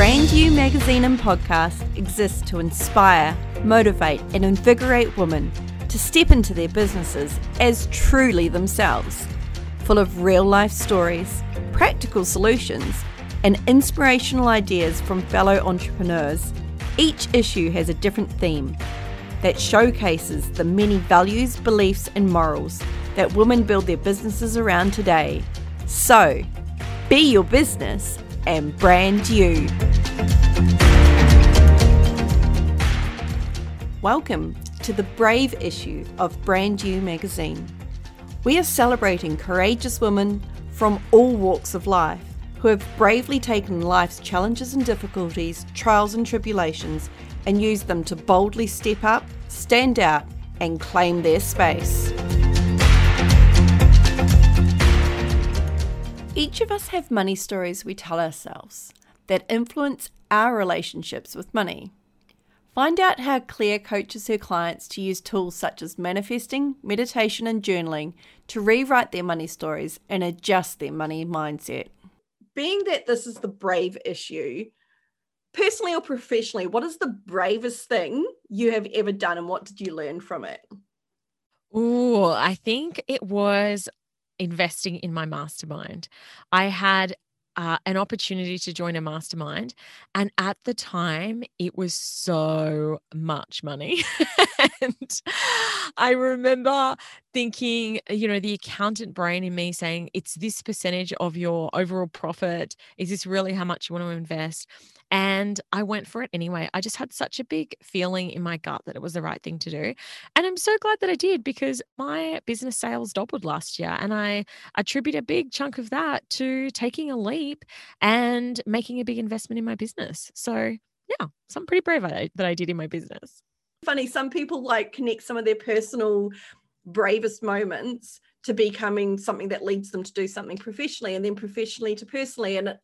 Brand You magazine and podcast exists to inspire, motivate, and invigorate women to step into their businesses as truly themselves, full of real life stories, practical solutions, and inspirational ideas from fellow entrepreneurs. Each issue has a different theme that showcases the many values, beliefs, and morals that women build their businesses around today. So, be your business and brand you. Welcome to the Brave issue of Brand You magazine. We are celebrating courageous women from all walks of life who have bravely taken life's challenges and difficulties, trials and tribulations, and used them to boldly step up, stand out, and claim their space. Each of us have money stories we tell ourselves that influence our relationships with money. Find out how Claire coaches her clients to use tools such as manifesting, meditation, and journaling to rewrite their money stories and adjust their money mindset. Being that this is the brave issue, personally or professionally, what is the bravest thing you have ever done and what did you learn from it? Oh, I think it was investing in my mastermind. I had uh, an opportunity to join a mastermind. And at the time, it was so much money. and I remember thinking, uh, you know, the accountant brain in me saying, it's this percentage of your overall profit. Is this really how much you want to invest? And I went for it anyway. I just had such a big feeling in my gut that it was the right thing to do. And I'm so glad that I did because my business sales doubled last year. And I attribute a big chunk of that to taking a leap and making a big investment in my business. So, yeah, something pretty brave that I did in my business. Funny, some people like connect some of their personal bravest moments to becoming something that leads them to do something professionally and then professionally to personally. And it,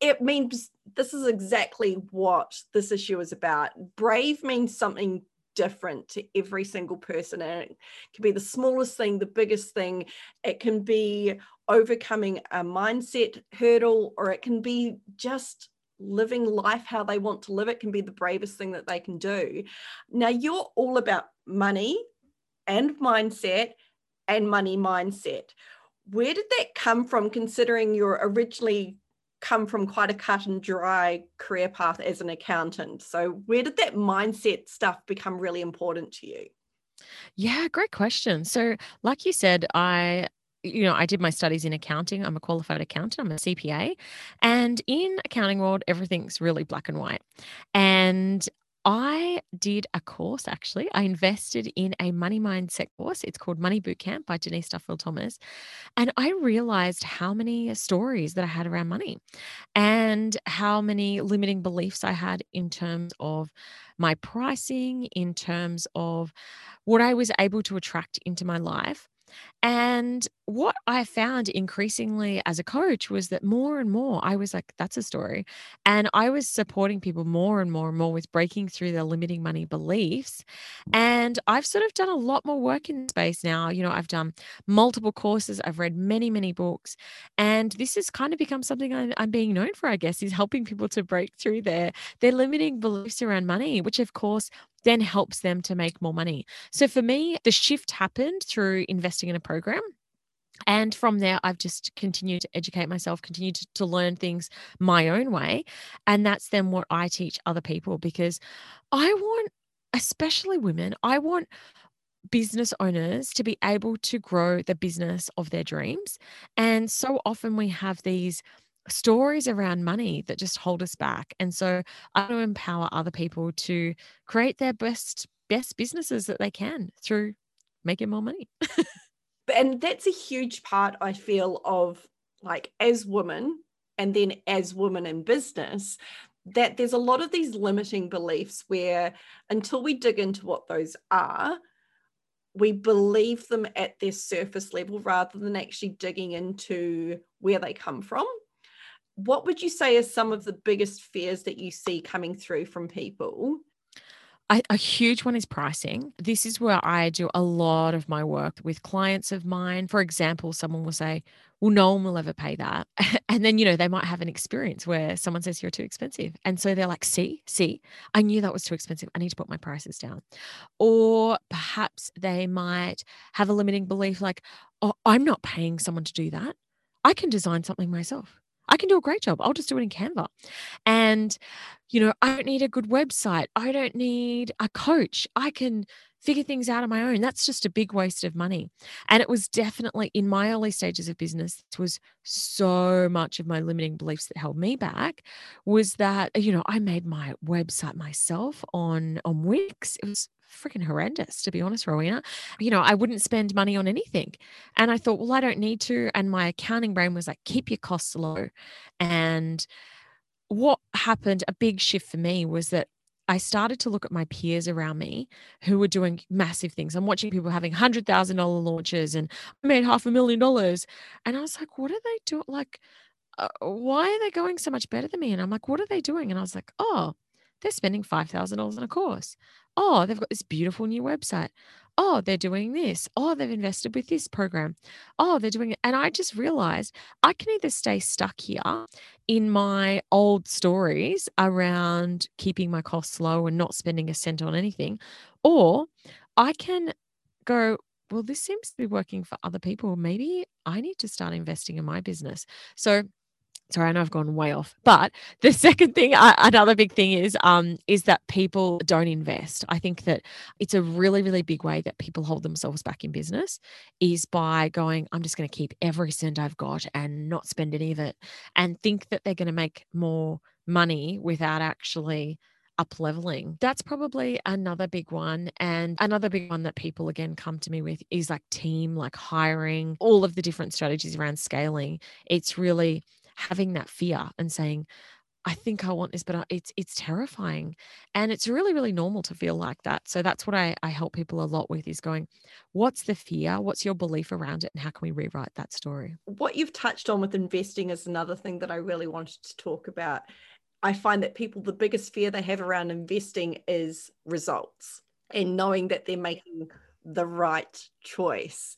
it means this is exactly what this issue is about. Brave means something different to every single person and it can be the smallest thing the biggest thing. It can be overcoming a mindset hurdle or it can be just living life how they want to live. It can be the bravest thing that they can do. Now you're all about money and mindset and money mindset where did that come from considering you're originally come from quite a cut and dry career path as an accountant. So, where did that mindset stuff become really important to you? Yeah, great question. So, like you said, I you know, I did my studies in accounting. I'm a qualified accountant. I'm a CPA. And in accounting world, everything's really black and white. And I did a course actually. I invested in a money mindset course. It's called Money Bootcamp by Denise Duffield Thomas. And I realized how many stories that I had around money and how many limiting beliefs I had in terms of my pricing, in terms of what I was able to attract into my life. And what I found increasingly as a coach was that more and more I was like, that's a story. And I was supporting people more and more and more with breaking through their limiting money beliefs. And I've sort of done a lot more work in space now. You know, I've done multiple courses, I've read many, many books. And this has kind of become something I'm, I'm being known for, I guess, is helping people to break through their, their limiting beliefs around money, which of course then helps them to make more money. So for me, the shift happened through investing in a program. And from there, I've just continued to educate myself, continued to, to, learn things my own way. And that's then what I teach other people because I want, especially women, I want business owners to be able to grow the business of their dreams. And so often we have these stories around money that just hold us back. And so I want to empower other people to create their best best businesses that they can through making more money. and that's a huge part I feel of like as women and then as women in business that there's a lot of these limiting beliefs where until we dig into what those are we believe them at their surface level rather than actually digging into where they come from what would you say are some of the biggest fears that you see coming through from people? A, a, huge one is pricing. This is where I do a lot of my work with clients of mine. For example, someone will say, well, no one will ever pay that. and then, you know, they might have an experience where someone says you're too expensive. And so they're like, see, see, I knew that was too expensive. I need to put my prices down. Or perhaps they might have a limiting belief like, oh, I'm not paying someone to do that. I can design something myself. I can do a great job. I'll just do it in Canva. And, you know, I don't need a good website. I don't need a coach. I can figure things out on my own. That's just a big waste of money. And it was definitely in my early stages of business, it was so much of my limiting beliefs that held me back was that, you know, I made my website myself on on Wix. It was freaking horrendous, to be honest, Rowena. You know, I wouldn't spend money on anything. And I thought, well, I don't need to. And my accounting brain was like, keep your costs low. And what happened, a big shift for me was that I started to look at my peers around me who were doing massive things. I'm watching people having hundred thousand dollar launches and I made half a million dollars, and I was like, "What are they doing? Like, uh, why are they going so much better than me?" And I'm like, "What are they doing?" And I was like, "Oh, they're spending five thousand dollars on a course. Oh, they've got this beautiful new website oh, they're doing this. Oh, they've invested with this program. Oh, they're doing it. And I just realized I can either stay stuck here in my old stories around keeping my costs low and not spending a cent on anything, or I can go, well, this seems to be working for other people. Maybe I need to start investing in my business. So sorry, I know I've gone way off. But the second thing, uh, another big thing is, um, is that people don't invest. I think that it's a really, really big way that people hold themselves back in business is by going, I'm just going to keep every cent I've got and not spend any of it, and think that they're going to make more money without actually up leveling. That's probably another big one. And another big one that people again come to me with is like team, like hiring, all of the different strategies around scaling. It's really having that fear and saying, I think I want this, but uh, it's it's terrifying, and it's really really normal to feel like that. So that's what I I help people a lot with is going, what's the fear? What's your belief around it, and how can we rewrite that story? What you've touched on with investing is another thing that I really wanted to talk about. I find that people the biggest fear they have around investing is results and knowing that they're making the right choice.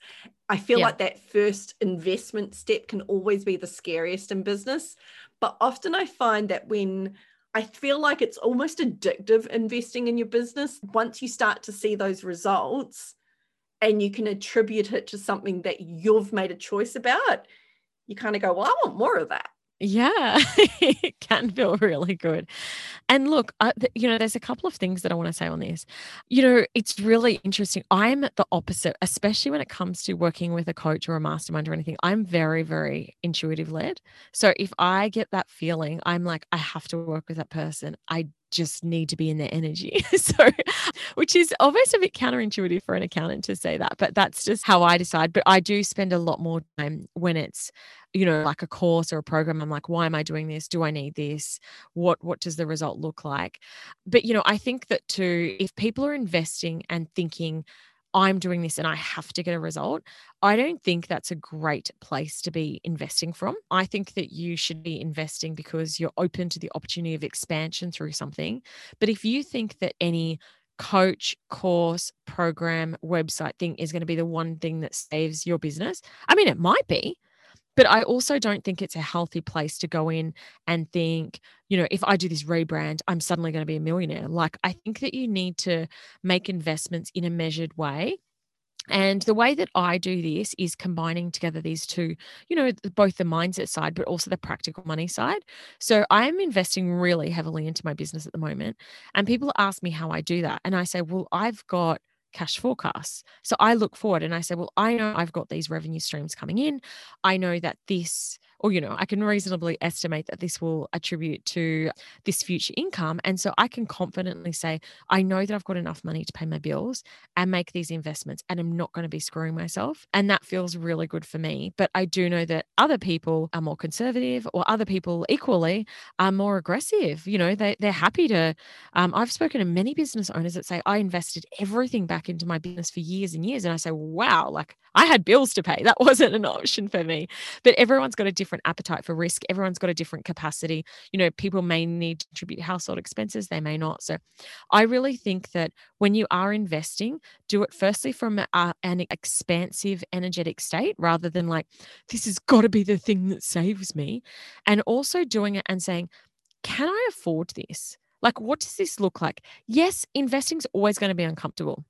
I feel yeah. like that first investment step can always be the scariest in business. But often I find that when I feel like it's almost addictive investing in your business, once you start to see those results and you can attribute it to something that you've made a choice about, you kind of go, well, I want more of that. Yeah, it can feel really good. And look, uh, you know, there's a couple of things that I want to say on this. You know, it's really interesting. I'm the opposite, especially when it comes to working with a coach or a mastermind or anything. I'm very, very intuitive led. So if I get that feeling, I'm like, I have to work with that person. I just need to be in their energy. so, which is almost a bit counterintuitive for an accountant to say that, but that's just how I decide. But I do spend a lot more time when it's, you know, like a course or a program. I'm like, why am I doing this? Do I need this? What what does the result look like? But you know, I think that too, if people are investing and thinking, I'm doing this and I have to get a result, I don't think that's a great place to be investing from. I think that you should be investing because you're open to the opportunity of expansion through something. But if you think that any coach, course, program, website thing is going to be the one thing that saves your business, I mean, it might be, but I also don't think it's a healthy place to go in and think, you know, if I do this rebrand, I'm suddenly going to be a millionaire. Like, I think that you need to make investments in a measured way. And the way that I do this is combining together these two, you know, both the mindset side, but also the practical money side. So I'm investing really heavily into my business at the moment. And people ask me how I do that. And I say, well, I've got cash forecasts. So I look forward and I say, well, I know I've got these revenue streams coming in. I know that this or you know i can reasonably estimate that this will attribute to this future income and so i can confidently say i know that i've got enough money to pay my bills and make these investments and i'm not going to be screwing myself and that feels really good for me but i do know that other people are more conservative or other people equally are more aggressive you know they, they're happy to um, i've spoken to many business owners that say i invested everything back into my business for years and years and i say wow like i had bills to pay that wasn't an option for me but everyone's got a different different appetite for risk. Everyone's got a different capacity. You know, people may need to contribute household expenses, they may not. So I really think that when you are investing, do it firstly from a, uh, an expansive, energetic state rather than like, this has got to be the thing that saves me. And also doing it and saying, can I afford this? Like, what does this look like? Yes, investing is always going to be uncomfortable.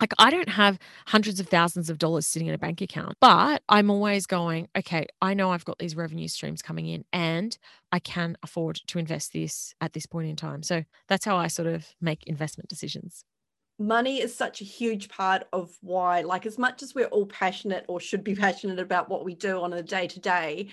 Like, I don't have hundreds of thousands of dollars sitting in a bank account, but I'm always going, okay, I know I've got these revenue streams coming in and I can afford to invest this at this point in time. So that's how I sort of make investment decisions. Money is such a huge part of why, like, as much as we're all passionate or should be passionate about what we do on a day to day,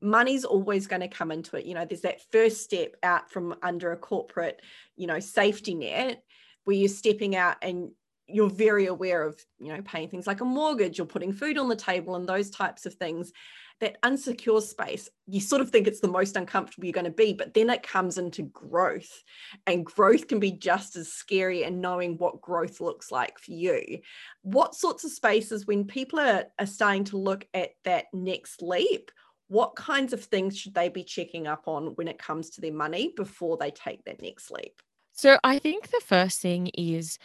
money's always going to come into it. You know, there's that first step out from under a corporate, you know, safety net where you're stepping out and you're very aware of you know paying things like a mortgage or putting food on the table and those types of things. That unsecure space you sort of think it's the most uncomfortable you're going to be but then it comes into growth. And growth can be just as scary and knowing what growth looks like for you. What sorts of spaces when people are, are starting to look at that next leap what kinds of things should they be checking up on when it comes to their money before they take that next leap? So i think the first thing is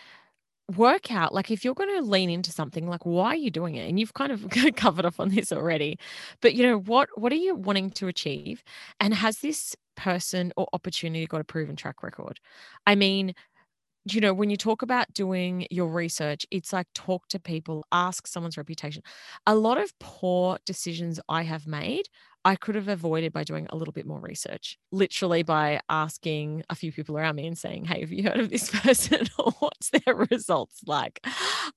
work out like if you're going to lean into something like why are you doing it? And you've kind of covered off on this already but you know what what are you wanting to achieve? And has this person or opportunity got a proven track record? I mean you know, when you talk about doing your research, it's like talk to people, ask someone's reputation. A lot of poor decisions I have made, I could have avoided by doing a little bit more research, literally by asking a few people around me and saying, Hey, have you heard of this person or what's their results like?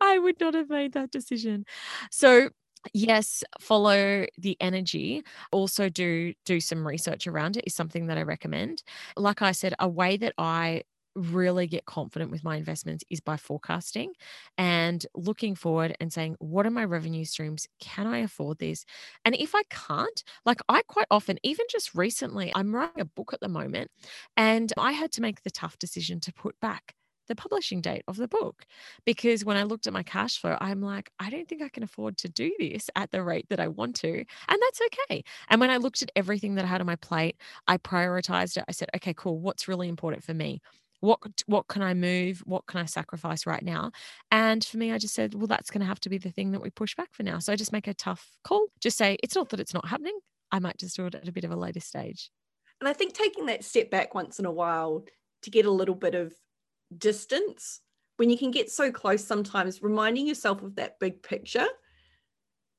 I would not have made that decision. So, yes follow the energy also do do some research around it is something that i recommend like i said a way that i really get confident with my investments is by forecasting and looking forward and saying, what are my revenue streams? Can I afford this? And if I can't, like I quite often, even just recently, I'm writing a book at the moment and I had to make the tough decision to put back the publishing date of the book because when I looked at my cash flow, I'm like, I don't think I can afford to do this at the rate that I want to. And that's okay. And when I looked at everything that I had on my plate, I prioritized it. I said, okay, cool. What's really important for me? What what can i move? What can i sacrifice right now? And for me i just said well that's going to have to be the thing that we push back for now. So i just make a tough call just say it's not that it's not happening. I might just do it at a bit of a later stage. And i think taking that step back once in a while to get a little bit of distance when you can get so close sometimes reminding yourself of that big picture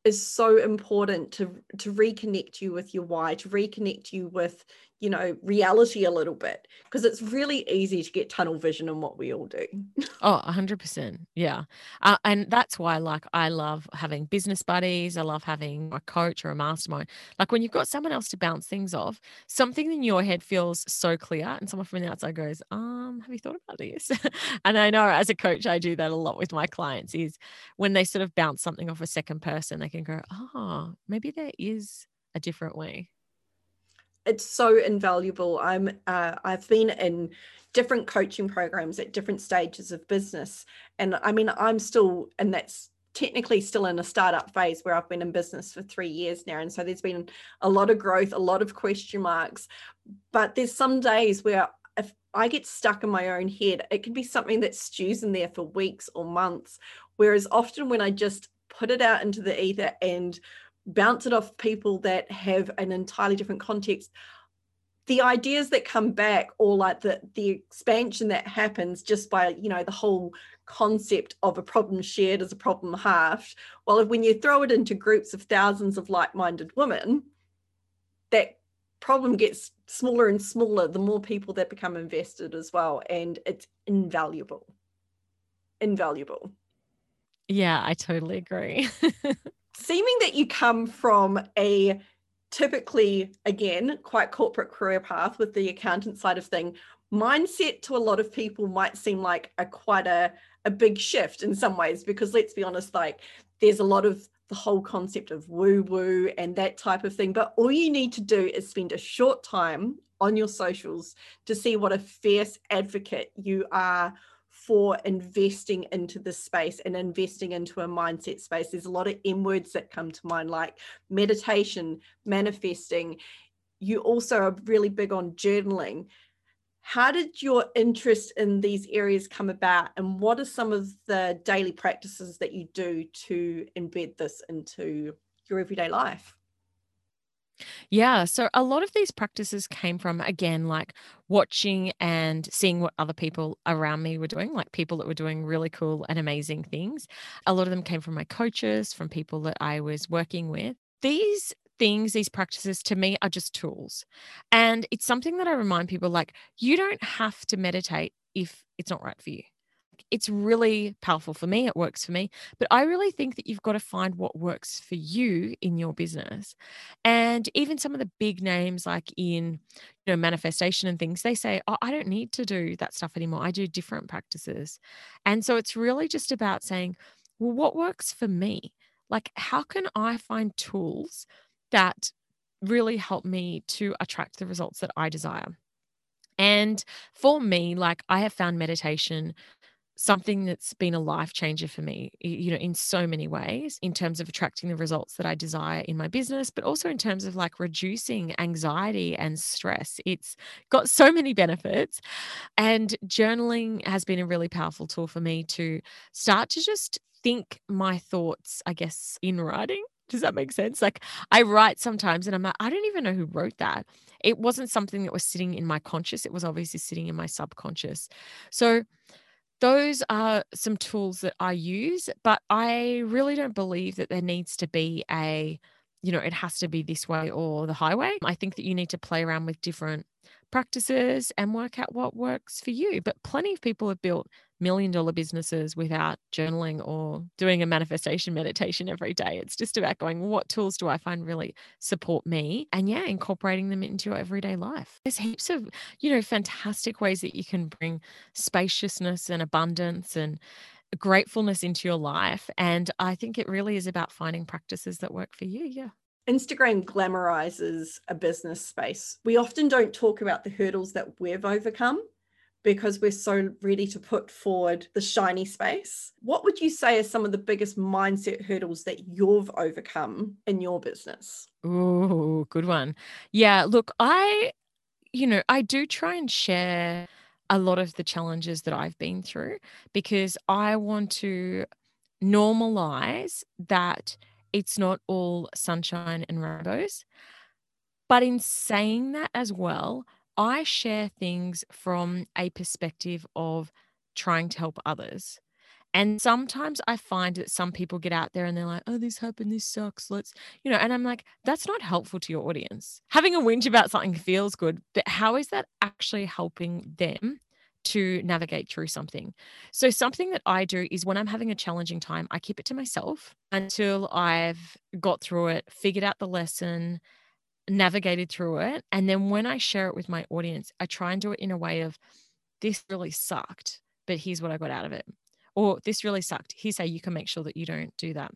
is so important to to reconnect you with your why to reconnect you with you know reality a little bit because it's really easy to get tunnel vision in what we all do. Oh 100% yeah. Uh, and that's why like i love having business buddies i love having a coach or a mastermind. Like when you've got someone else to bounce things off something in your head feels so clear and someone from the outside goes um have you thought about this? And i know as a coach i do that a lot with my clients is when they sort of bounce something off a second person they can go oh maybe there is a different way it's so invaluable. I'm uh, I've been in different coaching programs at different stages of business, and I mean I'm still and that's technically still in a startup phase where I've been in business for three years now, and so there's been a lot of growth, a lot of question marks, but there's some days where if I get stuck in my own head, it can be something that stews in there for weeks or months. Whereas often when I just put it out into the ether and bounce it off people that have an entirely different context. The ideas that come back or like the the expansion that happens just by you know the whole concept of a problem shared as a problem halved. Well when you throw it into groups of thousands of like-minded women that problem gets smaller and smaller the more people that become invested as well and it's invaluable. Invaluable. Yeah i totally agree seeming that you come from a typically again quite corporate career path with the accountant side of thing mindset to a lot of people might seem like a quite a, a big shift in some ways because let's be honest like there's a lot of the whole concept of woo woo and that type of thing but all you need to do is spend a short time on your socials to see what a fierce advocate you are for investing into this space and investing into a mindset space. There's a lot of M words that come to mind, like meditation, manifesting. You also are really big on journaling. How did your interest in these areas come about, and what are some of the daily practices that you do to embed this into your everyday life? Yeah. So a lot of these practices came from, again, like watching and seeing what other people around me were doing, like people that were doing really cool and amazing things. A lot of them came from my coaches, from people that I was working with. These things, these practices to me are just tools. And it's something that I remind people like, you don't have to meditate if it's not right for you it's really powerful for me. It works for me. But I really think that you've got to find what works for you in your business. And even some of the big names like in you know manifestation and things, they say, Oh, I don't need to do that stuff anymore. I do different practices. And so it's really just about saying, Well, what works for me? Like, how can I find tools that really help me to attract the results that I desire? And for me, like I have found meditation something that's been a life changer for me, you know, in so many ways, in terms of attracting the results that I desire in my business, but also in terms of like reducing anxiety and stress. It's got so many benefits. And journaling has been a really powerful tool for me to start to just think my thoughts, I guess, in writing. Does that make sense? Like I write sometimes and I'm like, I don't even know who wrote that. It wasn't something that was sitting in my conscious, it was obviously sitting in my subconscious. So, those are some tools that I use, but I really don't believe that there needs to be a, you know, it has to be this way or the highway. I think that you need to play around with different practices and work out what works for you. But plenty of people have built million dollar businesses without journaling or doing a manifestation meditation every day. It's just about going, what tools do I find really support me? And yeah, incorporating them into your everyday life. There's heaps of, you know, fantastic ways that you can bring spaciousness and abundance and gratefulness into your life. And I think it really is about finding practices that work for you. Yeah. Instagram glamorizes a business space. We often don't talk about the hurdles that we've overcome because we're so ready to put forward the shiny space. What would you say are some of the biggest mindset hurdles that you've overcome in your business? Oh, good one. Yeah, look, I, you know, I do try and share a lot of the challenges that I've been through because I want to normalize that it's not all sunshine and rainbows. But in saying that as well, I share things from a perspective of trying to help others. And sometimes I find that some people get out there and they're like, oh, this happened, this sucks. Let's, you know, and I'm like, that's not helpful to your audience. Having a whinge about something feels good, but how is that actually helping them to navigate through something? So, something that I do is when I'm having a challenging time, I keep it to myself until I've got through it, figured out the lesson, navigated through it. And then when I share it with my audience, I try and do it in a way of this really sucked, but here's what I got out of it. Or this really sucked. Here's how you can make sure that you don't do that.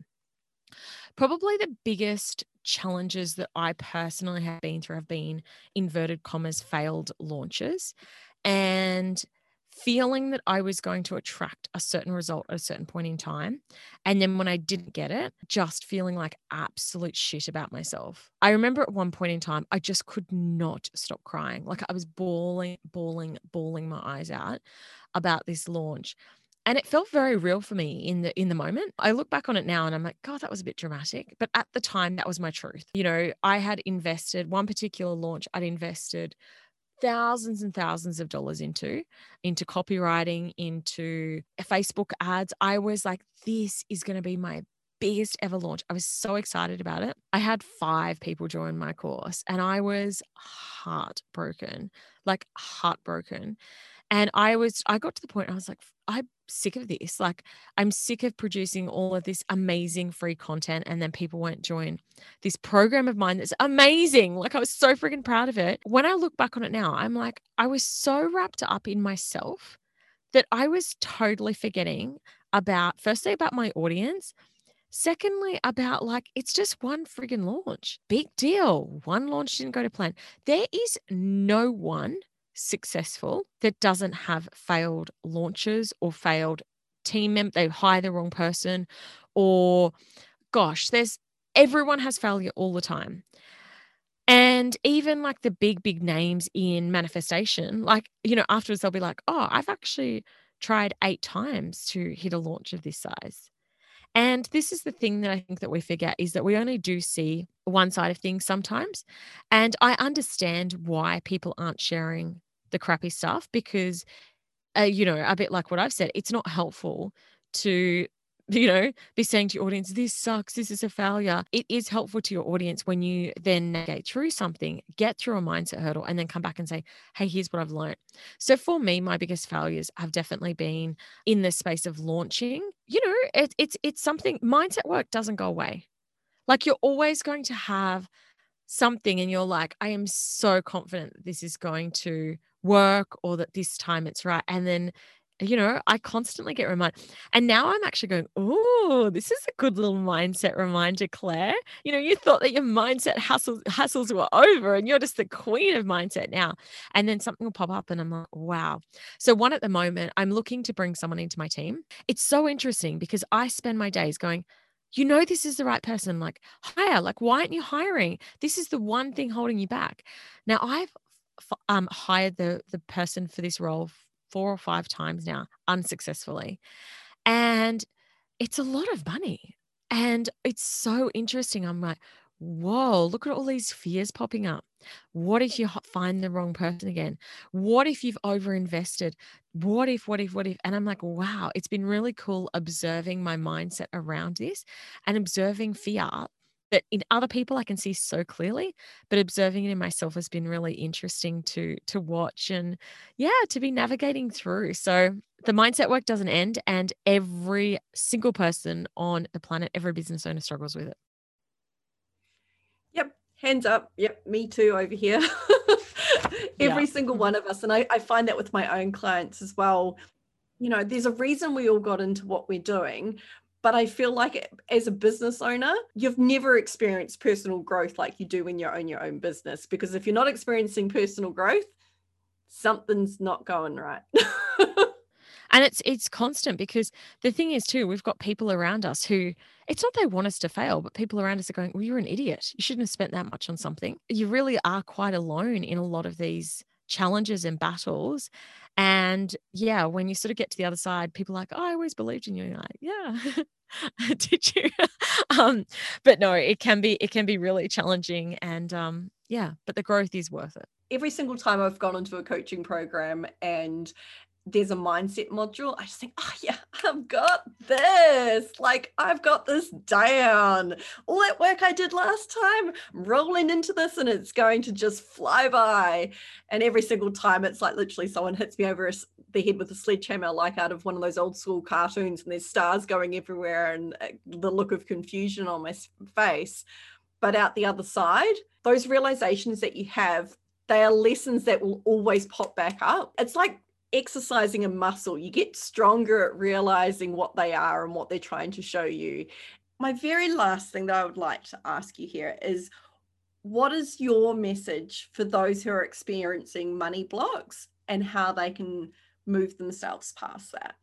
Probably the biggest challenges that I personally have been through have been inverted commas failed launches. And feeling that I was going to attract a certain result at a certain point in time. And then when I didn't get it, just feeling like absolute shit about myself. I remember at one point in time, I just could not stop crying. Like I was bawling, bawling, bawling my eyes out about this launch. And it felt very real for me in the in the moment. I look back on it now and I'm like, God, that was a bit dramatic. But at the time, that was my truth. You know, I had invested one particular launch, I'd invested thousands and thousands of dollars into into copywriting into uh, facebook ads. I was like this is going to be my biggest ever launch. I was so excited about it. I had five people join my course and i was heartbroken like heartbroken. And I was, I got to the point I was like, I'm sick of this. Like, I'm sick of producing all of this amazing free content and then people won't join this program of mine that's amazing. Like, I was so freaking proud of it. When I look back on it now, I'm like, I was so wrapped up in myself that I was totally forgetting about, firstly, about my audience. Secondly, about like, it's just one friggin' launch. Big deal. One launch didn't go to plan. There is no one successful that doesn't have failed launches or failed team member, they hire the wrong person, or gosh, there's everyone has failure all the time. And even like the big, big names in manifestation, like, you know, afterwards they'll be like, oh, I've actually tried eight times to hit a launch of this size. And this is the thing that I think that we forget is that we only do see one side of things sometimes. And I understand why people aren't sharing the crappy stuff because, uh, you know, a bit like what I've said, it's not helpful to you know, be saying to your audience, this sucks, this is a failure. It is helpful to your audience when you then navigate through something, get through a mindset hurdle, and then come back and say, hey, here's what I've learned. So for me, my biggest failures have definitely been in the space of launching. You know, it, it's it's something mindset work doesn't go away. Like you're always going to have something and you're like, I am so confident this is going to work or that this time it's right. And then you know, I constantly get reminded. And now I'm actually going, oh, this is a good little mindset reminder, Claire. You know, you thought that your mindset hustles hassles were over and you're just the queen of mindset now. And then something will pop up and I'm like, wow. So, one at the moment, I'm looking to bring someone into my team. It's so interesting because I spend my days going, you know this is the right person like hire like why aren't you hiring this is the one thing holding you back now i've um, hired the the person for this role four or five times now unsuccessfully. And it's a lot of money. And it's so interesting. I'm like, whoa, look at all these fears popping up. What if you find the wrong person again? What if you've overinvested? What if, what if, what if? And I'm like, wow, it's been really cool observing my mindset around this and observing fear that in other people I can see so clearly, but observing it in myself has been really interesting to to watch and yeah, to be navigating through. So the mindset work doesn't end and every single person on the planet, every business owner struggles with it. Yep, hands up. Yep, me too over here. every yeah. single one of us and I, I find that with my own clients as well you know, there's a reason we all got into what we're doing, but I feel like as a business owner, you've never experienced personal growth like you do when you own your own business. Because if you're not experiencing personal growth, something's not going right. and it's it's constant because the thing is too we've got people around us who it's not they want us to fail but people around us are going well you're an idiot you shouldn't have spent that much on something you really are quite alone in a lot of these challenges and battles. And yeah, when you sort of get to the other side, people are like, oh, I always believed in you. And you're like, yeah, did you? um, but no, it can be, it can be really challenging. And um, yeah, but the growth is worth it. Every single time I've gone into a coaching program and there's a mindset module, I just think, oh yeah, I've got this. Like I've got this down. All that work I did last time, I'm rolling into this and it's going to just fly by. And every single time it's like literally someone hits me over the head with a sledgehammer, like out of one of those old school cartoons, and there's stars going everywhere and uh, the look of confusion on my face. But out the other side, those realizations that you have, they are lessons that will always pop back up. It's like exercising a muscle, you get stronger at realizing what they are and what they're trying to show you. My very last thing that I would like to ask you here is what is your message for those who are experiencing money blocks and how they can move themselves past that?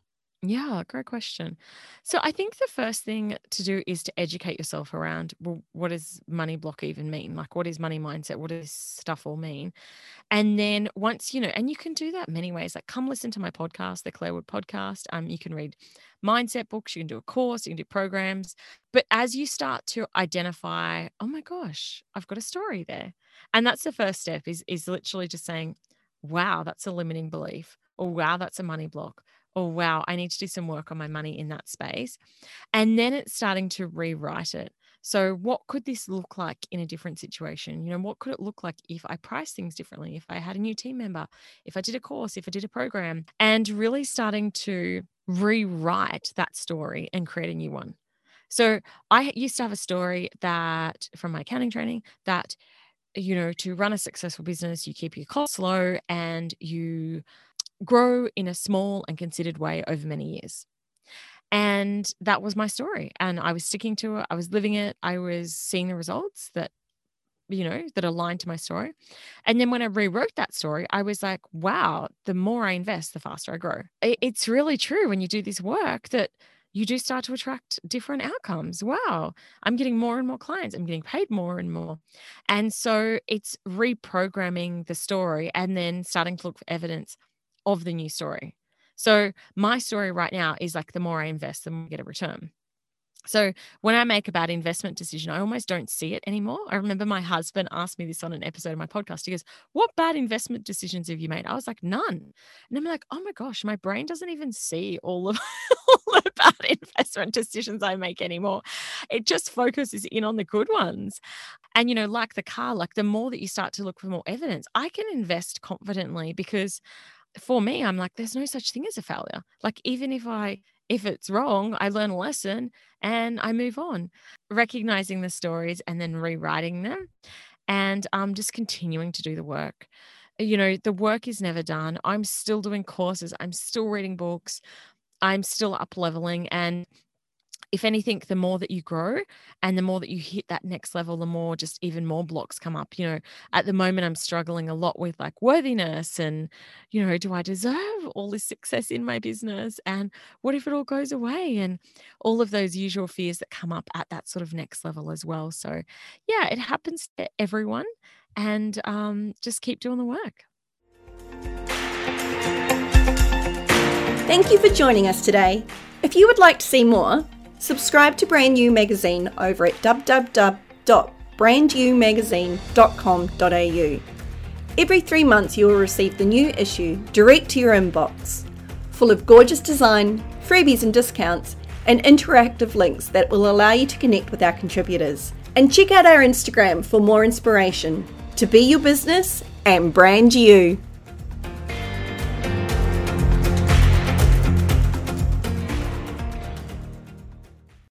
Yeah, great question. So I think the first thing to do is to educate yourself around well, what does money block even mean? Like, what is money mindset? What does stuff all mean? And then once you know, and you can do that many ways. Like, come listen to my podcast, the Claire Wood podcast. Um, you can read mindset books, you can do a course, you can do programs. But as you start to identify, oh my gosh, I've got a story there, and that's the first step. Is is literally just saying, wow, that's a limiting belief, or wow, that's a money block oh, wow, I need to do some work on my money in that space. And then it's starting to rewrite it. So, what could this look like in a different situation? You know, what could it look like if I price things differently, if I had a new team member, if I did a course, if I did a program, and really starting to rewrite that story and create a new one. So, I used to have a story that from my accounting training that, you know, to run a successful business, you keep your costs low and you grow in a small and considered way over many years. And that was my story. And I was sticking to it. I was living it. I was seeing the results that you know, that aligned to my story. And then when I rewrote that story, I was like, wow, the more I invest, the faster I grow. It's really true when you do this work that you do start to attract different outcomes. Wow, I'm getting more and more clients. I'm getting paid more and more. And so it's reprogramming the story and then starting to look for evidence of the new story. So my story right now is like the more I invest, the more I get a return. So when I make a bad investment decision, I almost don't see it anymore. I remember my husband asked me this on an episode of my podcast. He goes, What bad investment decisions have you made? I was like, None. And I'm like, Oh my gosh, my brain doesn't even see all of all the bad investment decisions I make anymore. It just focuses in on the good ones. And, you know, like the car, like the more that you start to look for more evidence, I can invest confidently because for me, I'm like, there's no such thing as a failure. Like, even if I if it's wrong, I learn a lesson and I move on, recognizing the stories and then rewriting them and um, just continuing to do the work. You know, the work is never done. I'm still doing courses, I'm still reading books, I'm still up leveling. And if anything, the more that you grow and the more that you hit that next level, the more just even more blocks come up. You know, at the moment, I'm struggling a lot with like worthiness and, you know, do I deserve all this success in my business? And what if it all goes away? And all of those usual fears that come up at that sort of next level as well. So, yeah, it happens to everyone. And um, just keep doing the work. Thank you for joining us today. If you would like to see more, Subscribe to Brand You Magazine over at www.brandyoumagazine.com.au. Every three months, you will receive the new issue direct to your inbox, full of gorgeous design, freebies and discounts, and interactive links that will allow you to connect with our contributors. And check out our Instagram for more inspiration to be your business and brand you.